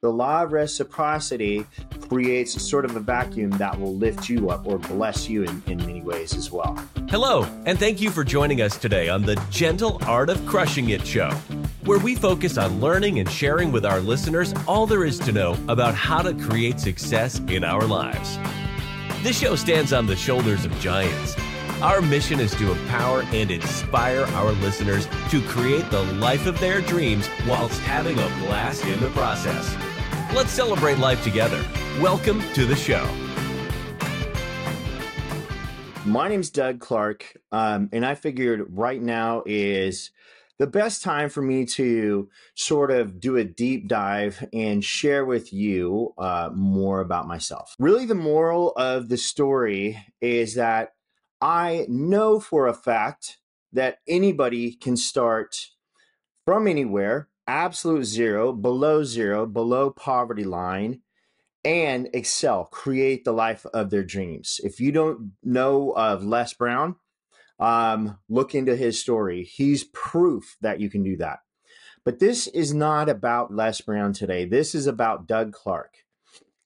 the law of reciprocity creates sort of a vacuum that will lift you up or bless you in, in many ways as well. Hello, and thank you for joining us today on the Gentle Art of Crushing It show, where we focus on learning and sharing with our listeners all there is to know about how to create success in our lives. This show stands on the shoulders of giants. Our mission is to empower and inspire our listeners to create the life of their dreams whilst having a blast in the process. Let's celebrate life together. Welcome to the show. My name's Doug Clark, um, and I figured right now is the best time for me to sort of do a deep dive and share with you uh, more about myself. Really, the moral of the story is that I know for a fact that anybody can start from anywhere absolute zero, below zero, below poverty line, and excel, create the life of their dreams. If you don't know of Les Brown, um, look into his story. He's proof that you can do that. But this is not about Les Brown today. This is about Doug Clark.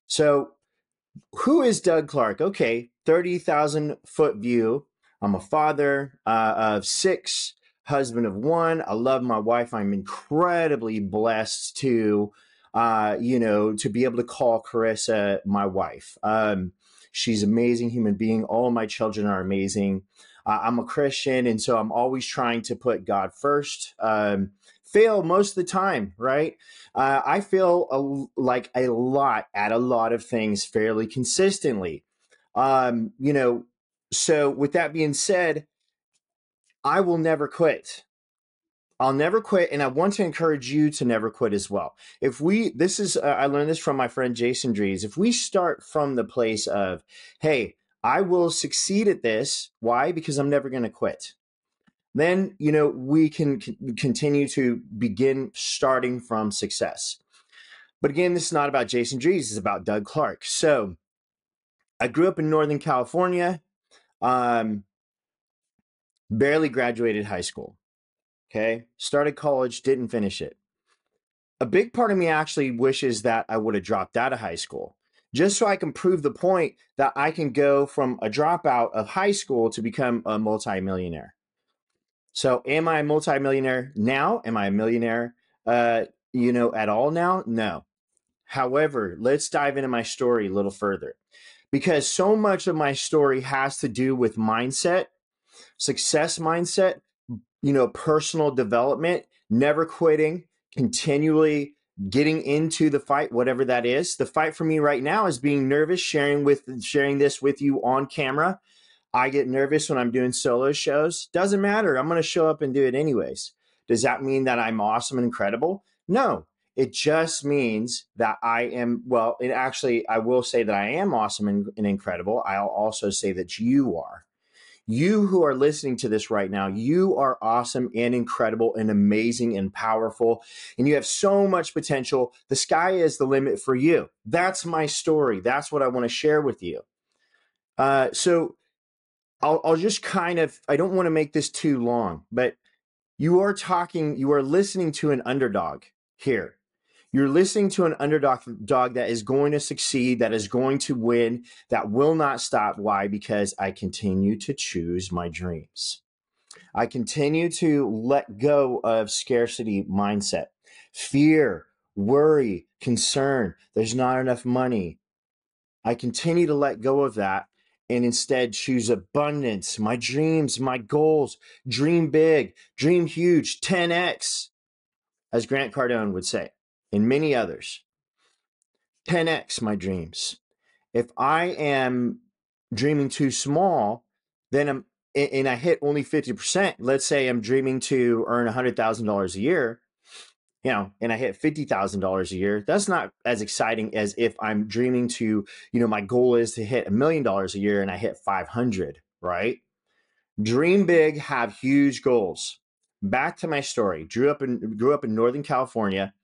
So, who is Doug Clark? Okay, 30,000 foot view. I'm a father uh, of six husband of one. I love my wife. I'm incredibly blessed to, uh, you know, to be able to call Carissa my wife. Um, she's an amazing human being. All my children are amazing. Uh, I'm a Christian, and so I'm always trying to put God first. Um, fail most of the time, right? Uh, I fail a, like a lot at a lot of things fairly consistently. Um, you know, so with that being said, I will never quit. I'll never quit, and I want to encourage you to never quit as well. If we, this is, uh, I learned this from my friend Jason Drees. If we start from the place of, hey, I will succeed at this. Why? Because I'm never going to quit. Then, you know, we can c- continue to begin starting from success. But again, this is not about Jason Drees, it's about Doug Clark. So I grew up in Northern California. Um, barely graduated high school. Okay. Started college, didn't finish it. A big part of me actually wishes that I would have dropped out of high school just so I can prove the point that I can go from a dropout of high school to become a multimillionaire. So, am I a multimillionaire now? Am I a millionaire, uh, you know, at all now? No. However, let's dive into my story a little further because so much of my story has to do with mindset success mindset, you know, personal development, never quitting, continually getting into the fight whatever that is. The fight for me right now is being nervous sharing with sharing this with you on camera. I get nervous when i'm doing solo shows. Doesn't matter. I'm going to show up and do it anyways. Does that mean that i'm awesome and incredible? No. It just means that i am well it actually i will say that i am awesome and, and incredible. I'll also say that you are you who are listening to this right now, you are awesome and incredible and amazing and powerful, and you have so much potential. The sky is the limit for you. That's my story. That's what I want to share with you. Uh, so I'll, I'll just kind of, I don't want to make this too long, but you are talking, you are listening to an underdog here. You're listening to an underdog dog that is going to succeed, that is going to win, that will not stop. Why? Because I continue to choose my dreams. I continue to let go of scarcity mindset, fear, worry, concern. There's not enough money. I continue to let go of that and instead choose abundance, my dreams, my goals, dream big, dream huge, 10x, as Grant Cardone would say and many others. 10x my dreams. If I am dreaming too small, then I'm and I hit only 50%. Let's say I'm dreaming to earn $100,000 a year, you know, and I hit $50,000 a year. That's not as exciting as if I'm dreaming to, you know, my goal is to hit a million dollars a year and I hit 500, right? Dream big, have huge goals. Back to my story. Grew up in grew up in Northern California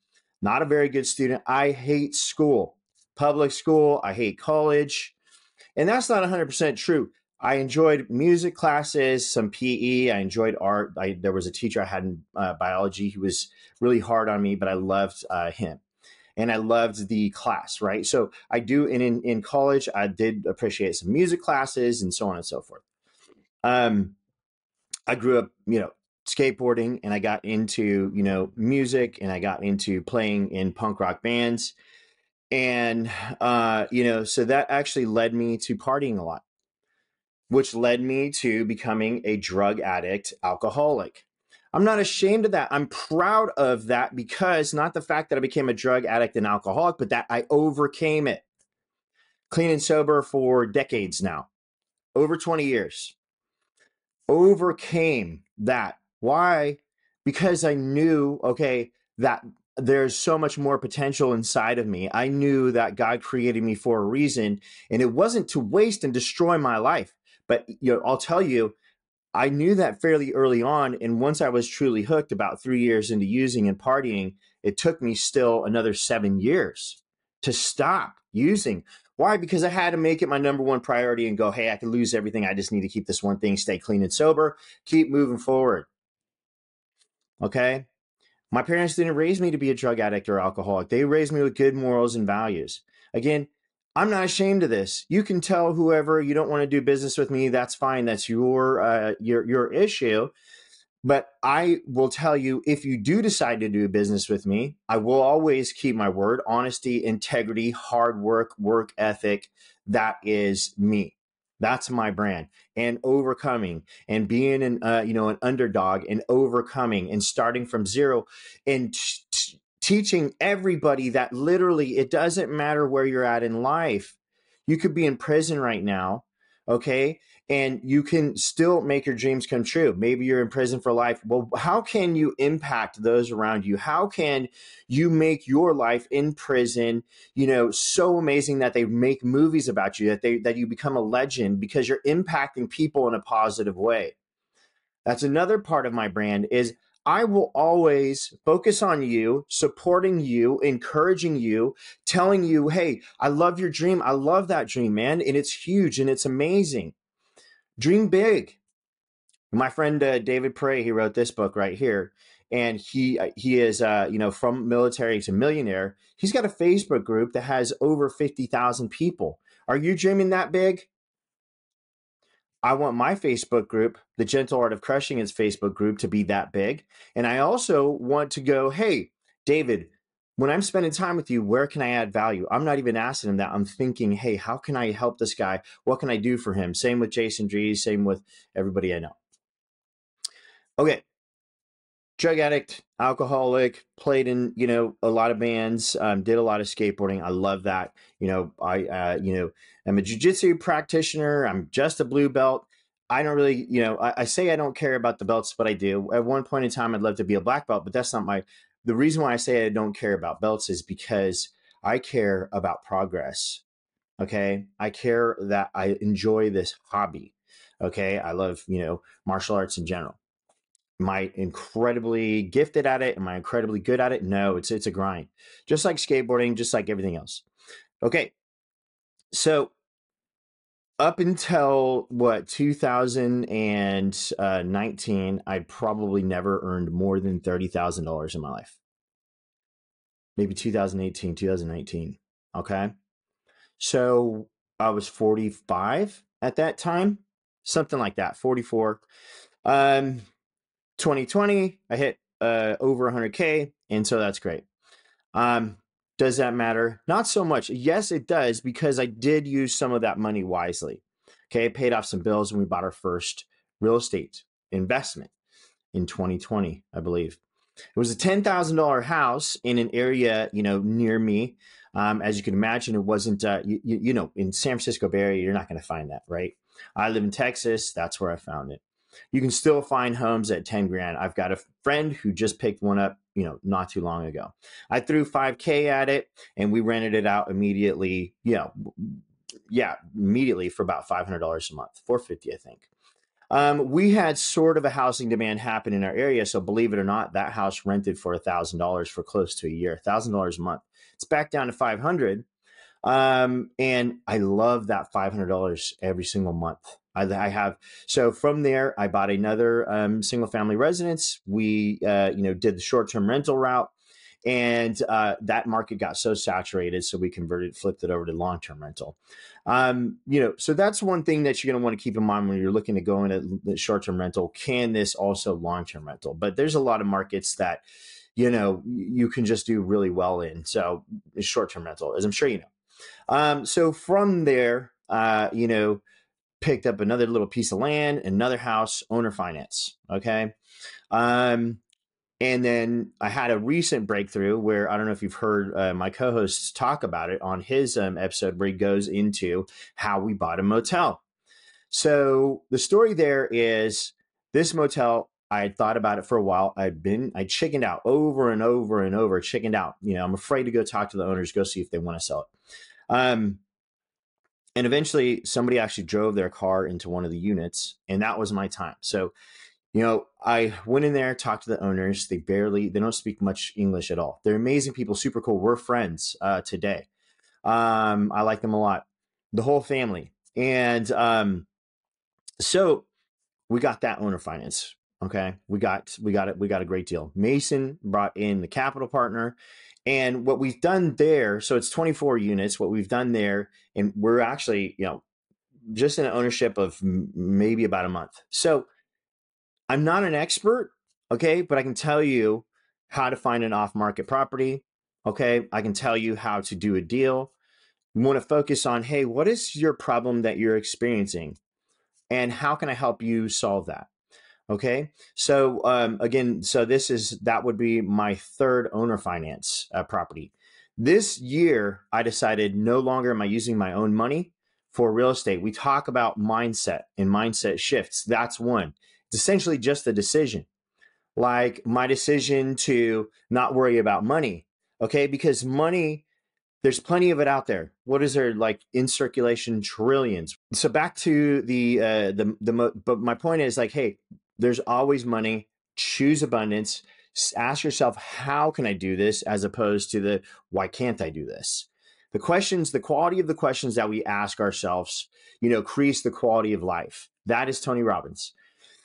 not a very good student. I hate school, public school. I hate college. And that's not 100% true. I enjoyed music classes, some PE. I enjoyed art. I, there was a teacher I had in uh, biology. He was really hard on me, but I loved uh, him. and I loved the class, right? So I do, and in, in college, I did appreciate some music classes and so on and so forth. Um, I grew up, you know, skateboarding and I got into, you know, music and I got into playing in punk rock bands. And, uh, you know, so that actually led me to partying a lot, which led me to becoming a drug addict, alcoholic. I'm not ashamed of that. I'm proud of that because not the fact that I became a drug addict and alcoholic, but that I overcame it. Clean and sober for decades now, over 20 years. Overcame that. Why? Because I knew, okay, that there's so much more potential inside of me. I knew that God created me for a reason, and it wasn't to waste and destroy my life. But you know, I'll tell you, I knew that fairly early on. And once I was truly hooked about three years into using and partying, it took me still another seven years to stop using. Why? Because I had to make it my number one priority and go, hey, I can lose everything. I just need to keep this one thing, stay clean and sober, keep moving forward. Okay. My parents didn't raise me to be a drug addict or alcoholic. They raised me with good morals and values. Again, I'm not ashamed of this. You can tell whoever you don't want to do business with me. That's fine. That's your uh, your your issue. But I will tell you, if you do decide to do business with me, I will always keep my word. Honesty, integrity, hard work, work ethic. That is me. That's my brand. And overcoming and being an uh, you know an underdog and overcoming and starting from zero and t- t- teaching everybody that literally it doesn't matter where you're at in life. You could be in prison right now, okay? And you can still make your dreams come true. Maybe you're in prison for life. Well, how can you impact those around you? How can you make your life in prison, you know, so amazing that they make movies about you, that they that you become a legend because you're impacting people in a positive way. That's another part of my brand is I will always focus on you, supporting you, encouraging you, telling you, hey, I love your dream. I love that dream, man. And it's huge and it's amazing. Dream big. My friend uh, David Pray, he wrote this book right here. And he uh, he is uh, you know from military to millionaire. He's got a Facebook group that has over fifty thousand people. Are you dreaming that big? I want my Facebook group, the Gentle Art of Crushing It's Facebook group, to be that big. And I also want to go, hey, David, when I'm spending time with you, where can I add value? I'm not even asking him that. I'm thinking, hey, how can I help this guy? What can I do for him? Same with Jason Drees, same with everybody I know. Okay, drug addict, alcoholic, played in, you know, a lot of bands, um, did a lot of skateboarding. I love that. You know, I, uh, you know, I'm a jujitsu practitioner. I'm just a blue belt. I don't really, you know, I, I, say I don't care about the belts, but I do. At one point in time, I'd love to be a black belt, but that's not my, the reason why I say I don't care about belts is because I care about progress. Okay. I care that I enjoy this hobby. Okay. I love, you know, martial arts in general am I incredibly gifted at it? Am I incredibly good at it? No, it's it's a grind. Just like skateboarding, just like everything else. Okay. So up until what 2019, I probably never earned more than $30,000 in my life. Maybe 2018, 2019. Okay. So I was 45 at that time, something like that, 44. Um, 2020, I hit uh, over 100K, and so that's great. Um, does that matter? Not so much. Yes, it does because I did use some of that money wisely. Okay, I paid off some bills and we bought our first real estate investment in 2020, I believe. It was a $10,000 house in an area, you know, near me. Um, as you can imagine, it wasn't, uh, you, you know, in San Francisco Bay Area, you're not going to find that, right? I live in Texas. That's where I found it you can still find homes at 10 grand. I've got a friend who just picked one up, you know, not too long ago. I threw 5K at it and we rented it out immediately, you know, yeah, immediately for about $500 a month, 450, I think. Um, we had sort of a housing demand happen in our area. So believe it or not, that house rented for $1,000 for close to a year, $1,000 a month. It's back down to 500 um, and I love that $500 every single month. I, I, have so from there, I bought another um, single family residence. We, uh, you know, did the short term rental route, and uh, that market got so saturated, so we converted, flipped it over to long term rental. Um, you know, so that's one thing that you're going to want to keep in mind when you're looking to go into the short term rental. Can this also long term rental? But there's a lot of markets that you know you can just do really well in. So short term rental, as I'm sure you know. Um, so from there, uh, you know, picked up another little piece of land, another house, owner finance. Okay. Um, and then I had a recent breakthrough where I don't know if you've heard uh, my co hosts talk about it on his um, episode where he goes into how we bought a motel. So the story there is this motel, I had thought about it for a while. I'd been, I chickened out over and over and over, chickened out. You know, I'm afraid to go talk to the owners, go see if they want to sell it. Um, and eventually somebody actually drove their car into one of the units, and that was my time. So you know, I went in there, talked to the owners. They barely, they don't speak much English at all. They're amazing people, super cool. We're friends uh, today. Um, I like them a lot, the whole family. And um, so we got that owner finance. Okay, we got we got it. We got a great deal. Mason brought in the capital partner, and what we've done there. So it's 24 units. What we've done there, and we're actually you know just in ownership of maybe about a month. So I'm not an expert, okay, but I can tell you how to find an off market property. Okay. I can tell you how to do a deal. You want to focus on, hey, what is your problem that you're experiencing? And how can I help you solve that? Okay. So, um, again, so this is that would be my third owner finance uh, property. This year, I decided no longer am I using my own money for real estate. We talk about mindset and mindset shifts. That's one. It's essentially just a decision. Like my decision to not worry about money. Okay. Because money, there's plenty of it out there. What is there like in circulation? Trillions. So back to the, uh, the, the, but my point is like, hey, there's always money. Choose abundance. Ask yourself, how can I do this? As opposed to the, why can't I do this? The questions, the quality of the questions that we ask ourselves, you know, creates the quality of life. That is Tony Robbins.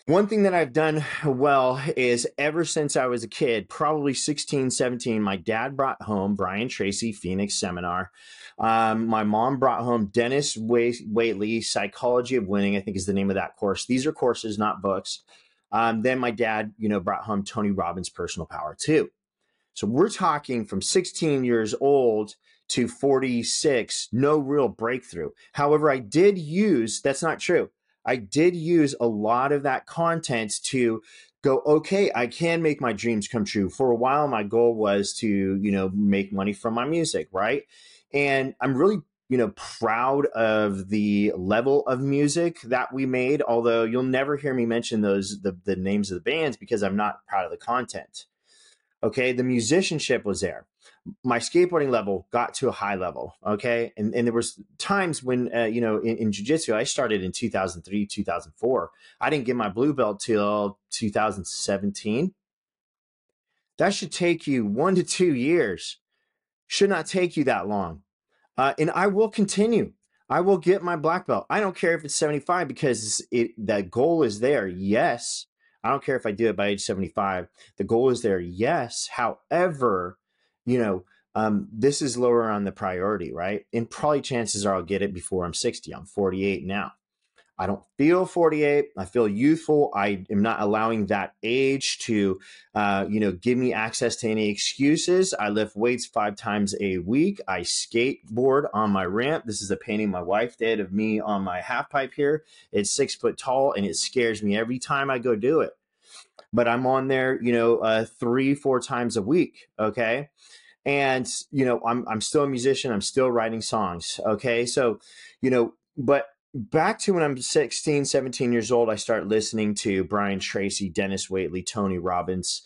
One thing that I've done well is ever since I was a kid, probably 16, 17, my dad brought home Brian Tracy Phoenix Seminar. Um, my mom brought home Dennis Waitley Psychology of Winning, I think is the name of that course. These are courses, not books. Um, then my dad, you know, brought home Tony Robbins Personal Power too. So we're talking from 16 years old to 46, no real breakthrough. However, I did use, that's not true. I did use a lot of that content to go, okay, I can make my dreams come true. For a while, my goal was to, you know, make money from my music, right? And I'm really, you know, proud of the level of music that we made, although you'll never hear me mention those, the, the names of the bands because I'm not proud of the content. Okay. The musicianship was there. My skateboarding level got to a high level okay? And, and there was times when uh, you know in, in jiu-jitsu i started in 2003 2004 i didn't get my blue belt till 2017 that should take you one to two years. Should not take you that long uh, and i will continue i will get my black belt i don't care if it's 75 because it that goal is there yes i don't care if i do it by age 75 the goal is there yes however you know, um, this is lower on the priority, right? And probably chances are I'll get it before I'm 60. I'm 48 now. I don't feel 48. I feel youthful. I am not allowing that age to, uh, you know, give me access to any excuses. I lift weights five times a week. I skateboard on my ramp. This is a painting my wife did of me on my half pipe here. It's six foot tall and it scares me every time I go do it. But I'm on there, you know, uh, three, four times a week. Okay and you know i'm i'm still a musician i'm still writing songs okay so you know but back to when i'm 16 17 years old i start listening to brian tracy dennis waitley tony robbins.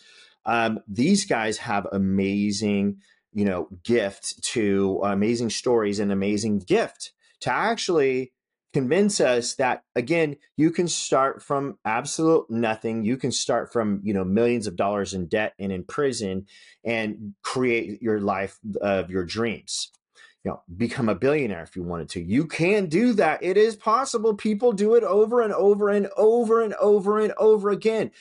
Um, these guys have amazing you know gift to uh, amazing stories and amazing gift to actually convince us that again you can start from absolute nothing. You can start from you know millions of dollars in debt and in prison and create your life of your dreams you know become a billionaire if you wanted to you can do that it is possible people do it over and over and over and over and over again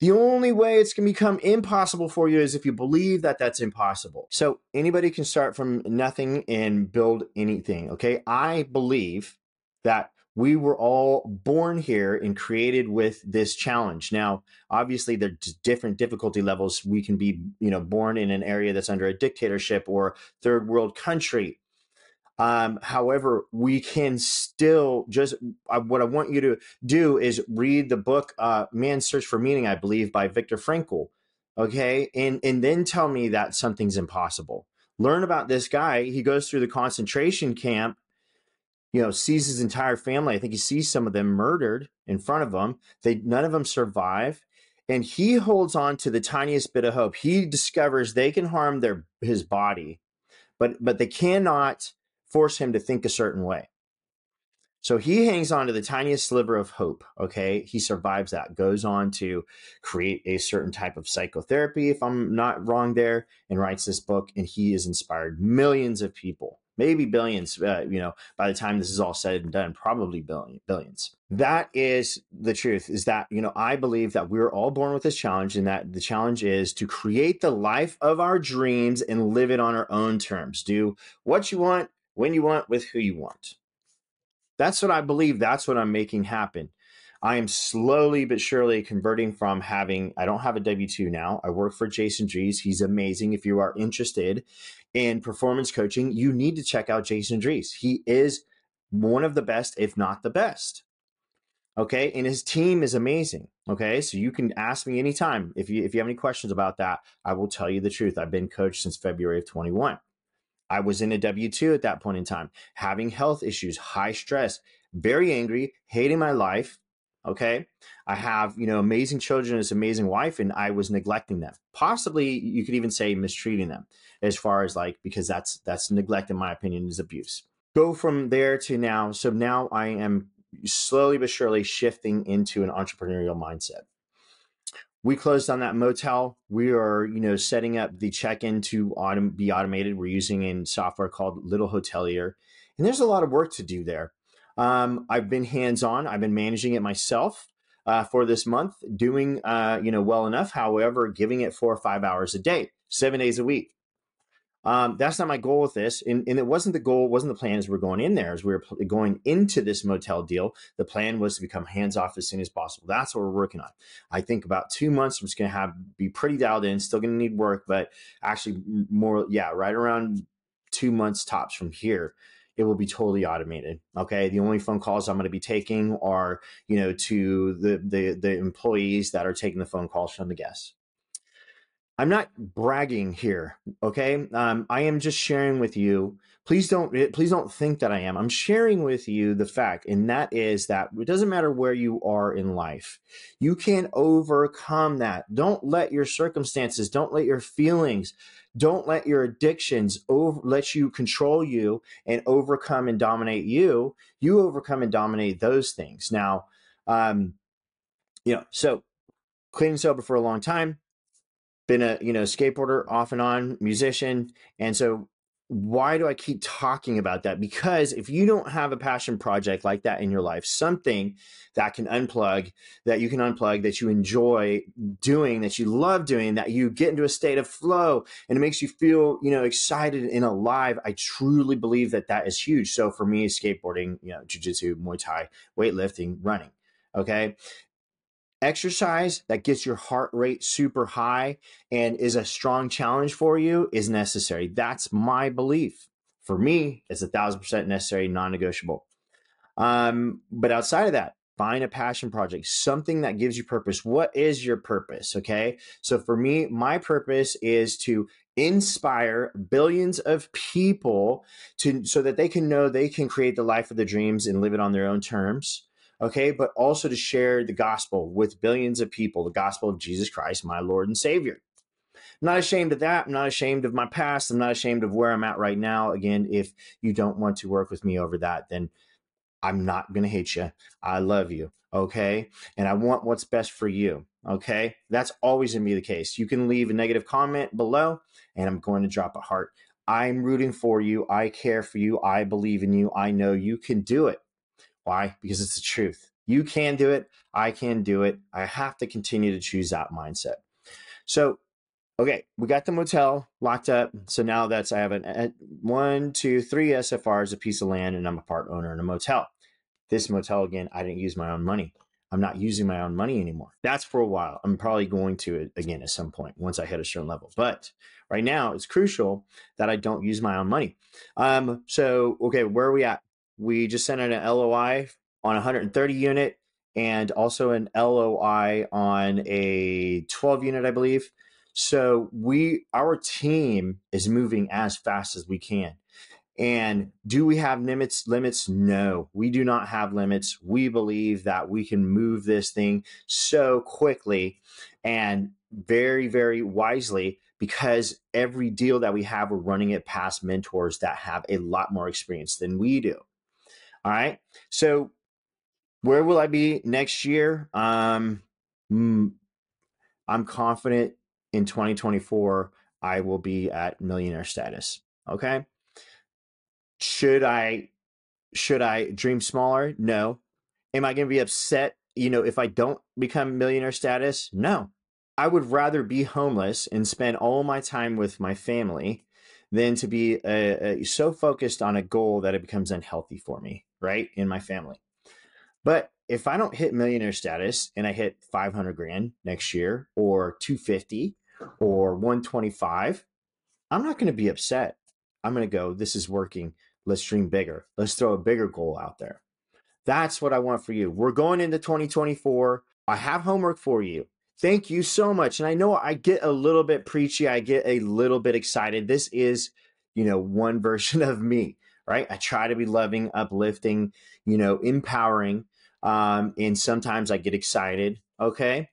The only way it's going to become impossible for you is if you believe that that's impossible. So anybody can start from nothing and build anything. Okay. I believe that we were all born here and created with this challenge. Now, obviously, there's different difficulty levels. We can be, you know, born in an area that's under a dictatorship or third world country. Um, however, we can still just uh, what I want you to do is read the book uh, "Man's Search for Meaning," I believe, by Viktor Frankl. Okay, and and then tell me that something's impossible. Learn about this guy. He goes through the concentration camp you know, sees his entire family. I think he sees some of them murdered in front of him. They none of them survive. And he holds on to the tiniest bit of hope. He discovers they can harm their his body, but but they cannot force him to think a certain way. So he hangs on to the tiniest sliver of hope. Okay. He survives that, goes on to create a certain type of psychotherapy, if I'm not wrong there, and writes this book. And he has inspired millions of people maybe billions uh, you know by the time this is all said and done probably billion, billions that is the truth is that you know i believe that we're all born with this challenge and that the challenge is to create the life of our dreams and live it on our own terms do what you want when you want with who you want that's what i believe that's what i'm making happen I am slowly but surely converting from having, I don't have a W 2 now. I work for Jason Drees. He's amazing. If you are interested in performance coaching, you need to check out Jason Drees. He is one of the best, if not the best. Okay. And his team is amazing. Okay. So you can ask me anytime. If you, if you have any questions about that, I will tell you the truth. I've been coached since February of 21. I was in a W 2 at that point in time, having health issues, high stress, very angry, hating my life Okay. I have, you know, amazing children, this amazing wife, and I was neglecting them. Possibly you could even say mistreating them as far as like, because that's, that's neglect, in my opinion, is abuse. Go from there to now. So now I am slowly but surely shifting into an entrepreneurial mindset. We closed on that motel. We are, you know, setting up the check-in to autom- be automated. We're using a software called Little Hotelier, and there's a lot of work to do there. Um, I've been hands on. I've been managing it myself uh, for this month, doing uh, you know well enough. However, giving it four or five hours a day, seven days a week. Um, that's not my goal with this, and, and, it wasn't the goal, wasn't the plan as we're going in there. As we were going into this motel deal, the plan was to become hands off as soon as possible. That's what we're working on. I think about two months, I'm just going to have be pretty dialed in. Still going to need work, but actually more, yeah, right around two months tops from here it will be totally automated. Okay. The only phone calls I'm going to be taking are, you know, to the, the, the employees that are taking the phone calls from the guests. I'm not bragging here. Okay. Um, I am just sharing with you. Please don't, eh, please don't think that I am. I'm sharing with you the fact, and that is that it doesn't matter where you are in life. You can overcome that. Don't let your circumstances, don't let your feelings, don't let your addictions over, let you control you and overcome and dominate you. You overcome and dominate those things. Now, um, you know, so clean and sober for a long time, been a you know skateboarder off and on, musician, and so why do I keep talking about that? Because if you don't have a passion project like that in your life, something that can unplug, that you can unplug, that you enjoy doing, that you love doing, that you get into a state of flow and it makes you feel, you know, excited and alive. I truly believe that that is huge. So for me, skateboarding, you know, jujitsu, Muay Thai, weightlifting, running. Okay exercise that gets your heart rate super high and is a strong challenge for you is necessary. That's my belief. For me, it's a thousand percent necessary, non negotiable. Um, but outside of that, find a passion project, something that gives you purpose. What is your purpose? Okay. So for me, my purpose is to inspire billions of people to so that they can know they can create the life of their dreams and live it on their own terms okay, but also to share the gospel with billions of people, the gospel of Jesus Christ, my Lord and Savior. I'm not ashamed of that. I'm not ashamed of my past. I'm not ashamed of where I'm at right now. Again, if you don't want to work with me over that, then I'm not going to hate you. I love you. Okay. And I want what's best for you. Okay. That's always going to be the case. You can leave a negative comment below and I'm going to drop a heart. I'm rooting for you. I care for you. I believe in you. I know you can do it. Why? Because it's the truth. You can do it. I can do it. I have to continue to choose that mindset. So, okay, we got the motel locked up. So now that's I have an one, two, three SFRs, a piece of land, and I'm a part owner in a motel. This motel again, I didn't use my own money. I'm not using my own money anymore. That's for a while. I'm probably going to again at some point once I hit a certain level. But right now, it's crucial that I don't use my own money. Um, so okay, where are we at? We just sent out an LOI on 130 unit and also an LOI on a 12 unit, I believe. So we our team is moving as fast as we can. And do we have limits? Limits? No, we do not have limits. We believe that we can move this thing so quickly and very, very wisely because every deal that we have, we're running it past mentors that have a lot more experience than we do. All right. So, where will I be next year? Um, mm, I'm confident in 2024, I will be at millionaire status. Okay should I should I dream smaller? No. Am I going to be upset, you know, if I don't become millionaire status? No. I would rather be homeless and spend all my time with my family than to be uh, uh, so focused on a goal that it becomes unhealthy for me, right? In my family. But if I don't hit millionaire status and I hit 500 grand next year or 250 or 125, I'm not going to be upset. I'm going to go, this is working. Let's dream bigger. Let's throw a bigger goal out there. That's what I want for you. We're going into 2024. I have homework for you. Thank you so much. And I know I get a little bit preachy. I get a little bit excited. This is, you know, one version of me, right? I try to be loving, uplifting, you know, empowering. Um, and sometimes I get excited. Okay.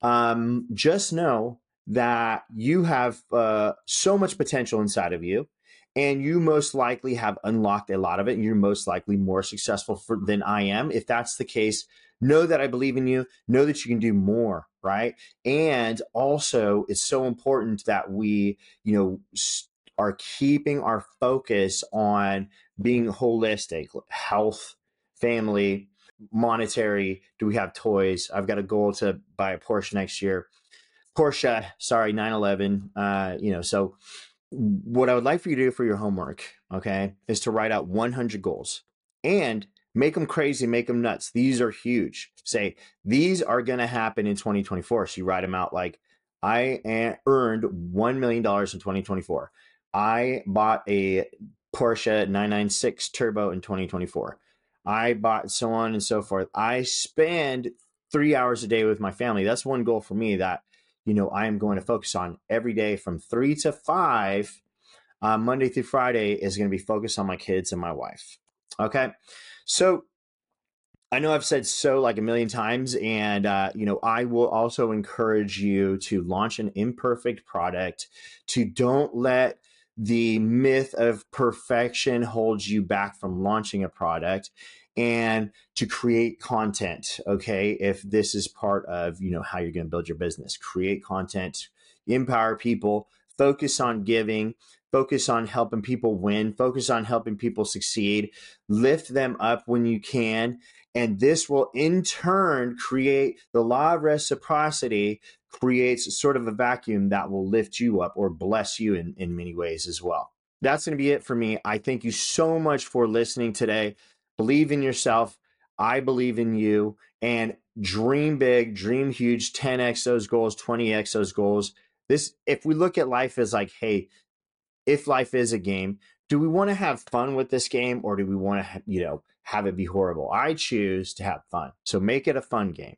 Um, just know that you have uh, so much potential inside of you and you most likely have unlocked a lot of it and you're most likely more successful for, than i am if that's the case know that i believe in you know that you can do more right and also it's so important that we you know are keeping our focus on being holistic health family monetary do we have toys i've got a goal to buy a porsche next year porsche sorry 911 uh you know so what I would like for you to do for your homework, okay, is to write out 100 goals and make them crazy, make them nuts. These are huge. Say, these are going to happen in 2024. So you write them out like, I earned $1 million in 2024. I bought a Porsche 996 Turbo in 2024. I bought so on and so forth. I spend three hours a day with my family. That's one goal for me that you know, I am going to focus on every day from three to five, uh, Monday through Friday is going to be focused on my kids and my wife. Okay. So I know I've said so like a million times, and uh, you know I will also encourage you to launch an imperfect product. To don't let the myth of perfection holds you back from launching a product, and to create content okay? If this is part of you know how you're going to build your business create content empower people focus on giving focus on helping people win focus on helping people succeed lift them up when you can and this will in turn create the law of reciprocity creates sort of a vacuum that will lift you up or bless you in, in many ways as well that's going to be it for me i thank you so much for listening today believe in yourself. I believe in you and dream big, dream huge, 10x those goals, 20x those goals. This, if we look at life as like, hey, if life is a game, do we want to have fun with this game or do we want to, you know, have it be horrible? I choose to have fun. So make it a fun game.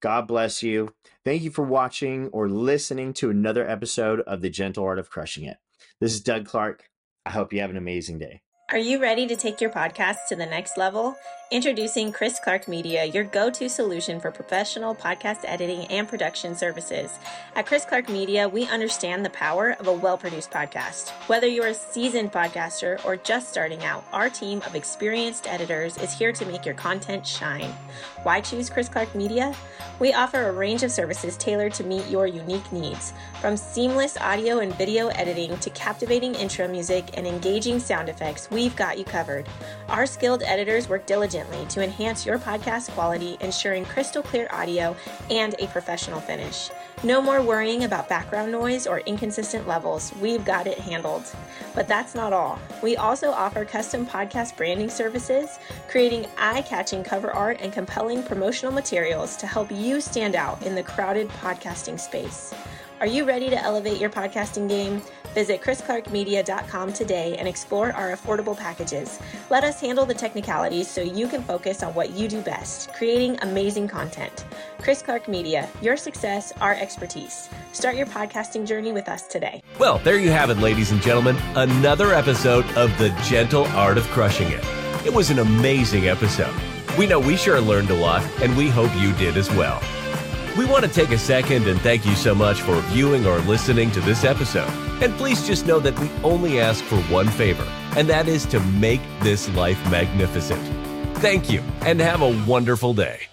God bless you. Thank you for watching or listening to another episode of The Gentle Art of Crushing It. This is Doug Clark. I hope you have an amazing day. Are you ready to take your podcast to the next level? Introducing Chris Clark Media, your go to solution for professional podcast editing and production services. At Chris Clark Media, we understand the power of a well produced podcast. Whether you're a seasoned podcaster or just starting out, our team of experienced editors is here to make your content shine. Why choose Chris Clark Media? We offer a range of services tailored to meet your unique needs. From seamless audio and video editing to captivating intro music and engaging sound effects, we we've got you covered. Our skilled editors work diligently to enhance your podcast quality, ensuring crystal clear audio and a professional finish. No more worrying about background noise or inconsistent levels. We've got it handled. But that's not all. We also offer custom podcast branding services, creating eye catching cover art and compelling promotional materials to help you stand out in the crowded podcasting space. Are you ready to elevate your podcasting game? Visit chrisclarkmedia.com today and explore our affordable packages. Let us handle the technicalities so you can focus on what you do best, creating amazing content. Chris Clark Media, your success, our expertise. Start your podcasting journey with us today. Well, there you have it, ladies and gentlemen. Another episode of The Gentle Art of Crushing It. It was an amazing episode. We know we sure learned a lot, and we hope you did as well. We want to take a second and thank you so much for viewing or listening to this episode. And please just know that we only ask for one favor, and that is to make this life magnificent. Thank you, and have a wonderful day.